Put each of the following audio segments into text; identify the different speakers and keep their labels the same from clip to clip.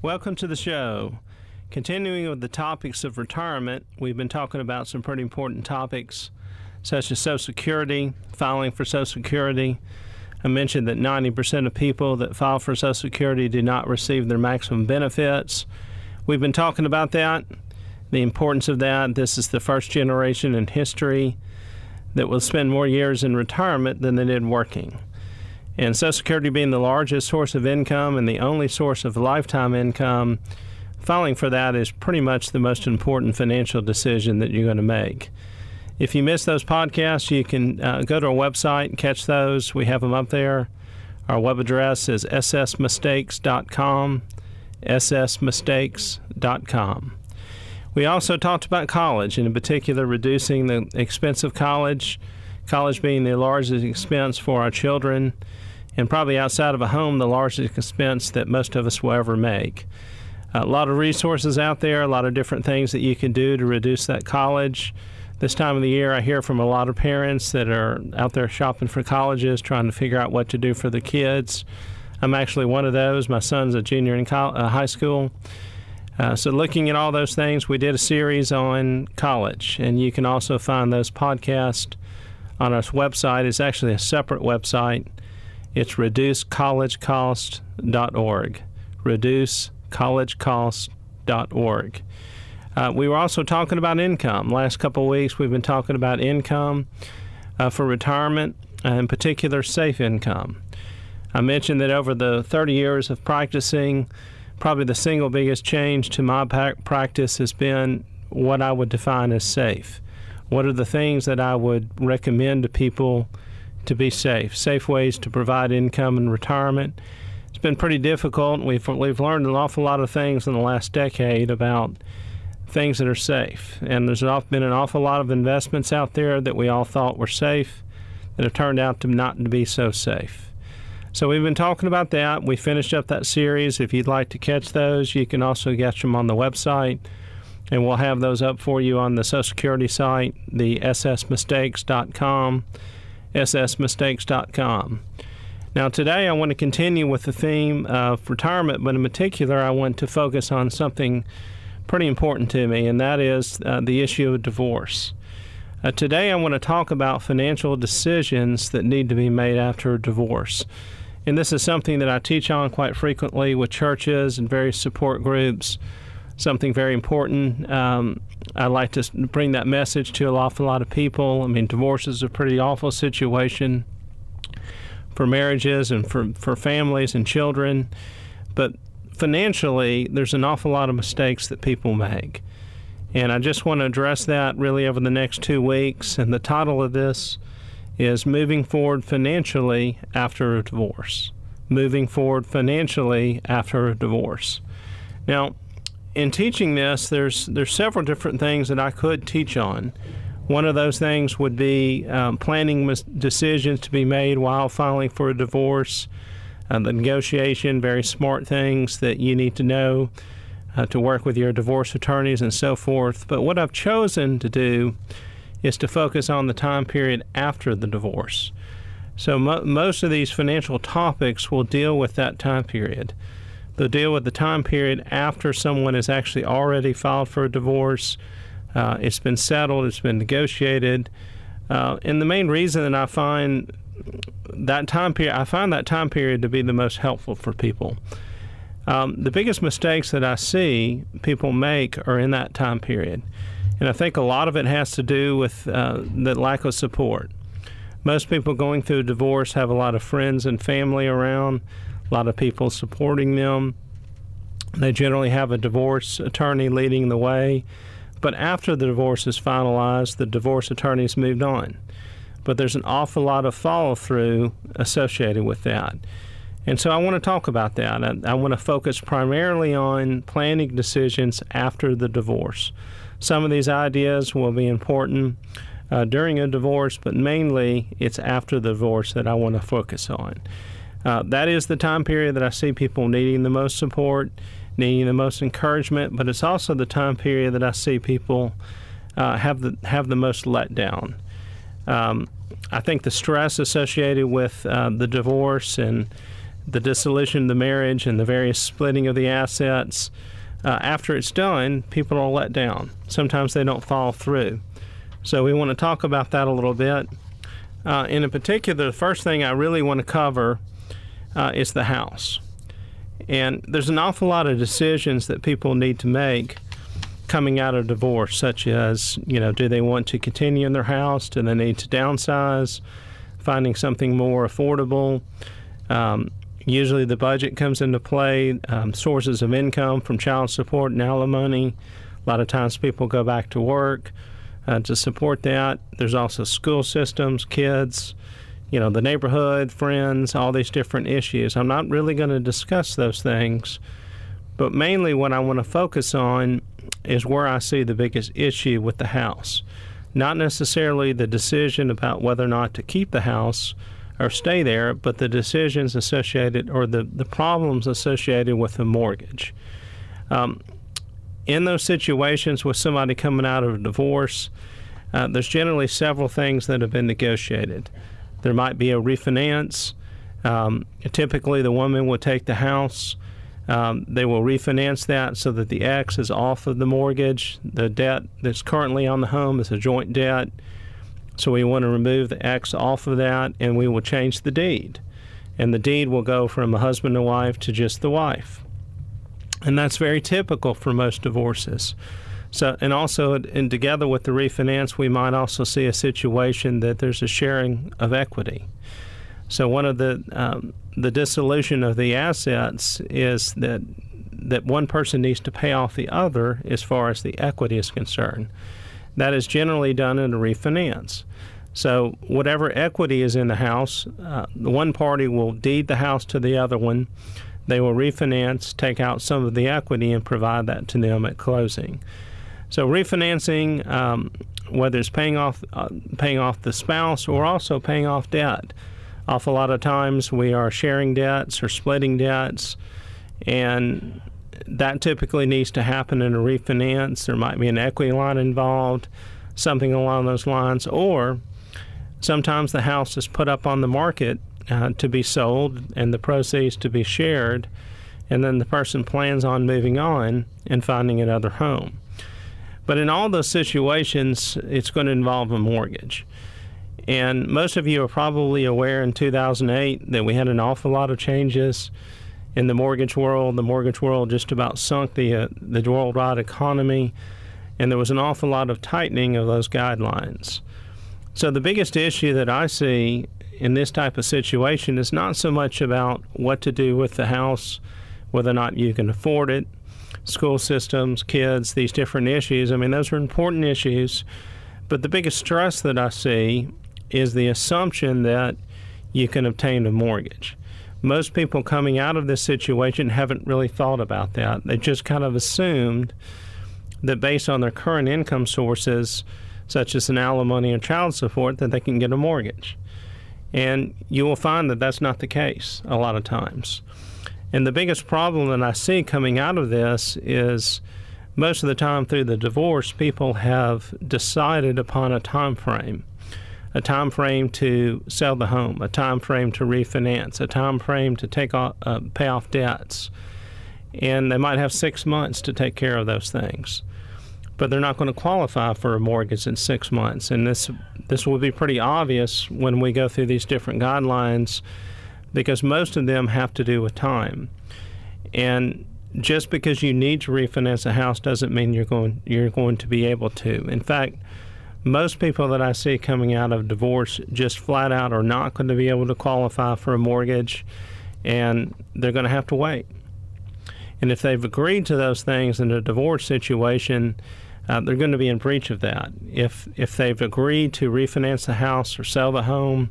Speaker 1: Welcome to the show. Continuing with the topics of retirement, we've been talking about some pretty important topics such as Social Security, filing for Social Security. I mentioned that 90% of people that file for Social Security do not receive their maximum benefits. We've been talking about that, the importance of that. This is the first generation in history that will spend more years in retirement than they did working. And Social Security being the largest source of income and the only source of lifetime income, filing for that is pretty much the most important financial decision that you're going to make. If you miss those podcasts, you can uh, go to our website and catch those. We have them up there. Our web address is ssmistakes.com, ssmistakes.com. We also talked about college, and in particular, reducing the expense of college, college being the largest expense for our children, and probably outside of a home, the largest expense that most of us will ever make. A lot of resources out there, a lot of different things that you can do to reduce that college. This time of the year, I hear from a lot of parents that are out there shopping for colleges, trying to figure out what to do for the kids. I'm actually one of those. My son's a junior in uh, high school. Uh, so, looking at all those things, we did a series on college, and you can also find those podcasts on our website. It's actually a separate website. It's reducecollegecost.org. Reducecollegecost.org. Uh, we were also talking about income. Last couple of weeks, we've been talking about income uh, for retirement, uh, in particular, safe income. I mentioned that over the 30 years of practicing, probably the single biggest change to my practice has been what I would define as safe. What are the things that I would recommend to people to be safe? Safe ways to provide income in retirement. It's been pretty difficult. We've we've learned an awful lot of things in the last decade about things that are safe, and there's been an awful lot of investments out there that we all thought were safe that have turned out to not to be so safe. So we've been talking about that. We finished up that series. If you'd like to catch those, you can also get them on the website. And we'll have those up for you on the Social Security site, the ssmistakes.com, ssmistakes.com. Now, today I want to continue with the theme of retirement, but in particular, I want to focus on something pretty important to me, and that is uh, the issue of divorce. Uh, today, I want to talk about financial decisions that need to be made after a divorce. And this is something that I teach on quite frequently with churches and various support groups. Something very important. Um, I like to bring that message to an awful lot of people. I mean, divorce is a pretty awful situation for marriages and for, for families and children. But financially, there's an awful lot of mistakes that people make. And I just want to address that really over the next two weeks. And the title of this is moving forward financially after a divorce. Moving forward financially after a divorce. Now, in teaching this, there's there's several different things that I could teach on. One of those things would be um, planning decisions to be made while filing for a divorce, uh, the negotiation, very smart things that you need to know uh, to work with your divorce attorneys and so forth. But what I've chosen to do is to focus on the time period after the divorce. So mo- most of these financial topics will deal with that time period. They'll deal with the time period after someone has actually already filed for a divorce. Uh, it's been settled, it's been negotiated. Uh, and the main reason that I find that time period, I find that time period to be the most helpful for people. Um, the biggest mistakes that I see people make are in that time period. And I think a lot of it has to do with uh, the lack of support. Most people going through a divorce have a lot of friends and family around, a lot of people supporting them. They generally have a divorce attorney leading the way. But after the divorce is finalized, the divorce attorney's moved on. But there's an awful lot of follow through associated with that. And so I want to talk about that. I, I want to focus primarily on planning decisions after the divorce. Some of these ideas will be important uh, during a divorce, but mainly it's after the divorce that I want to focus on. Uh, that is the time period that I see people needing the most support, needing the most encouragement, but it's also the time period that I see people uh, have the have the most letdown. Um, I think the stress associated with uh, the divorce and the dissolution of the marriage and the various splitting of the assets, uh, after it's done, people are let down. Sometimes they don't follow through. So we want to talk about that a little bit. Uh, in particular, the first thing I really want to cover uh, is the house. And there's an awful lot of decisions that people need to make coming out of divorce, such as, you know, do they want to continue in their house? Do they need to downsize? Finding something more affordable. Um, usually the budget comes into play, um, sources of income from child support and alimony. A lot of times people go back to work uh, to support that. There's also school systems, kids, you know, the neighborhood, friends, all these different issues. I'm not really going to discuss those things, but mainly what I want to focus on is where I see the biggest issue with the house. Not necessarily the decision about whether or not to keep the house or stay there, but the decisions associated or the, the problems associated with the mortgage. Um, in those situations with somebody coming out of a divorce, uh, there's generally several things that have been negotiated. There might be a refinance. Um, typically, the woman will take the house um, they will refinance that so that the X is off of the mortgage. The debt that's currently on the home is a joint debt. So we want to remove the X off of that and we will change the deed. And the deed will go from a husband and wife to just the wife. And that's very typical for most divorces. So, and also, and together with the refinance, we might also see a situation that there's a sharing of equity. So, one of the um, the dissolution of the assets is that that one person needs to pay off the other as far as the equity is concerned. That is generally done in a refinance. So whatever equity is in the house, uh, the one party will deed the house to the other one. They will refinance, take out some of the equity, and provide that to them at closing. So refinancing, um, whether it's paying off uh, paying off the spouse or also paying off debt awful lot of times we are sharing debts or splitting debts, and that typically needs to happen in a refinance. There might be an equity line involved, something along those lines, or sometimes the house is put up on the market uh, to be sold and the proceeds to be shared, and then the person plans on moving on and finding another home. But in all those situations, it's going to involve a mortgage. And most of you are probably aware in 2008 that we had an awful lot of changes in the mortgage world. The mortgage world just about sunk the uh, the worldwide economy, and there was an awful lot of tightening of those guidelines. So the biggest issue that I see in this type of situation is not so much about what to do with the house, whether or not you can afford it, school systems, kids, these different issues. I mean, those are important issues. But the biggest stress that I see is the assumption that you can obtain a mortgage. Most people coming out of this situation haven't really thought about that. They just kind of assumed that based on their current income sources, such as an alimony or child support, that they can get a mortgage. And you will find that that's not the case a lot of times. And the biggest problem that I see coming out of this is most of the time through the divorce, people have decided upon a time frame a time frame to sell the home, a time frame to refinance, a time frame to take off, uh, pay off debts, and they might have six months to take care of those things. But they're not going to qualify for a mortgage in six months, and this this will be pretty obvious when we go through these different guidelines, because most of them have to do with time, and just because you need to refinance a house doesn't mean you're going you're going to be able to. In fact, most people that I see coming out of divorce just flat out are not going to be able to qualify for a mortgage and they're going to have to wait. And if they've agreed to those things in a divorce situation, uh, they're going to be in breach of that. If if they've agreed to refinance the house or sell the home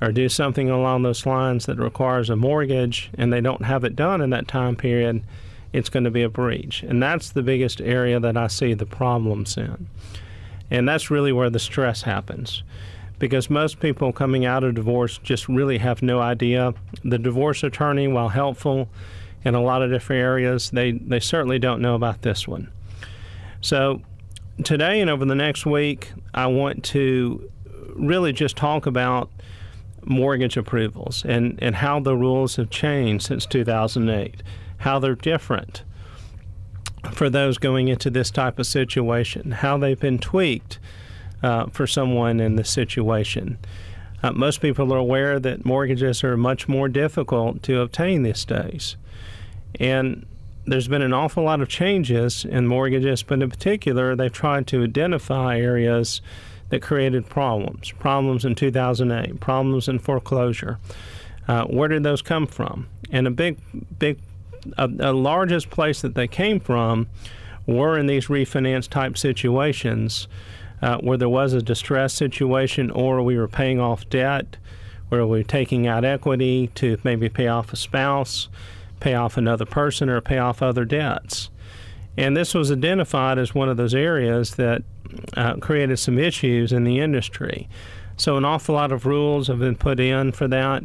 Speaker 1: or do something along those lines that requires a mortgage and they don't have it done in that time period, it's going to be a breach. And that's the biggest area that I see the problems in. And that's really where the stress happens. Because most people coming out of divorce just really have no idea. The divorce attorney, while helpful in a lot of different areas, they, they certainly don't know about this one. So, today and over the next week, I want to really just talk about mortgage approvals and, and how the rules have changed since 2008, how they're different for those going into this type of situation, how they've been tweaked uh, for someone in this situation. Uh, most people are aware that mortgages are much more difficult to obtain these days. And there's been an awful lot of changes in mortgages, but in particular, they've tried to identify areas that created problems problems in 2008, problems in foreclosure. Uh, where did those come from? And a big, big, a, a largest place that they came from were in these refinance type situations uh, where there was a distress situation or we were paying off debt, where we were taking out equity to maybe pay off a spouse, pay off another person, or pay off other debts. And this was identified as one of those areas that uh, created some issues in the industry. So, an awful lot of rules have been put in for that.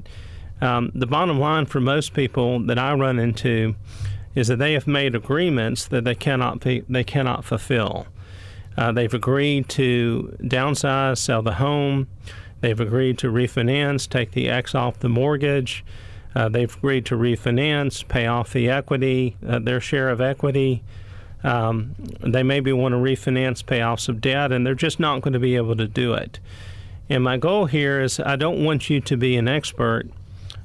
Speaker 1: Um, the bottom line for most people that I run into is that they have made agreements that they cannot they cannot fulfill. Uh, they've agreed to downsize, sell the home. They've agreed to refinance, take the X off the mortgage. Uh, they've agreed to refinance, pay off the equity, uh, their share of equity. Um, they maybe want to refinance, pay off some debt, and they're just not going to be able to do it. And my goal here is I don't want you to be an expert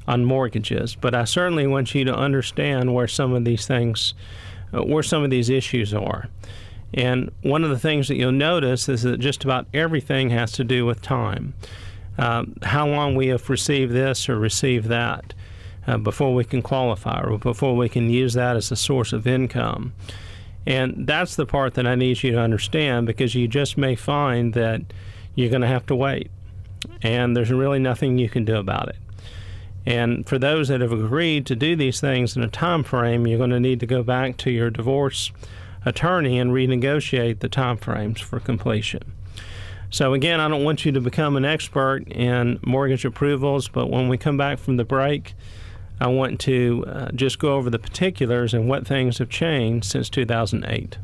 Speaker 1: on mortgages, but I certainly want you to understand where some of these things, uh, where some of these issues are. And one of the things that you'll notice is that just about everything has to do with time. Um, how long we have received this or received that uh, before we can qualify or before we can use that as a source of income. And that's the part that I need you to understand because you just may find that you're going to have to wait. And there's really nothing you can do about it. And for those that have agreed to do these things in a time frame, you're going to need to go back to your divorce attorney and renegotiate the time frames for completion. So, again, I don't want you to become an expert in mortgage approvals, but when we come back from the break, I want to uh, just go over the particulars and what things have changed since 2008.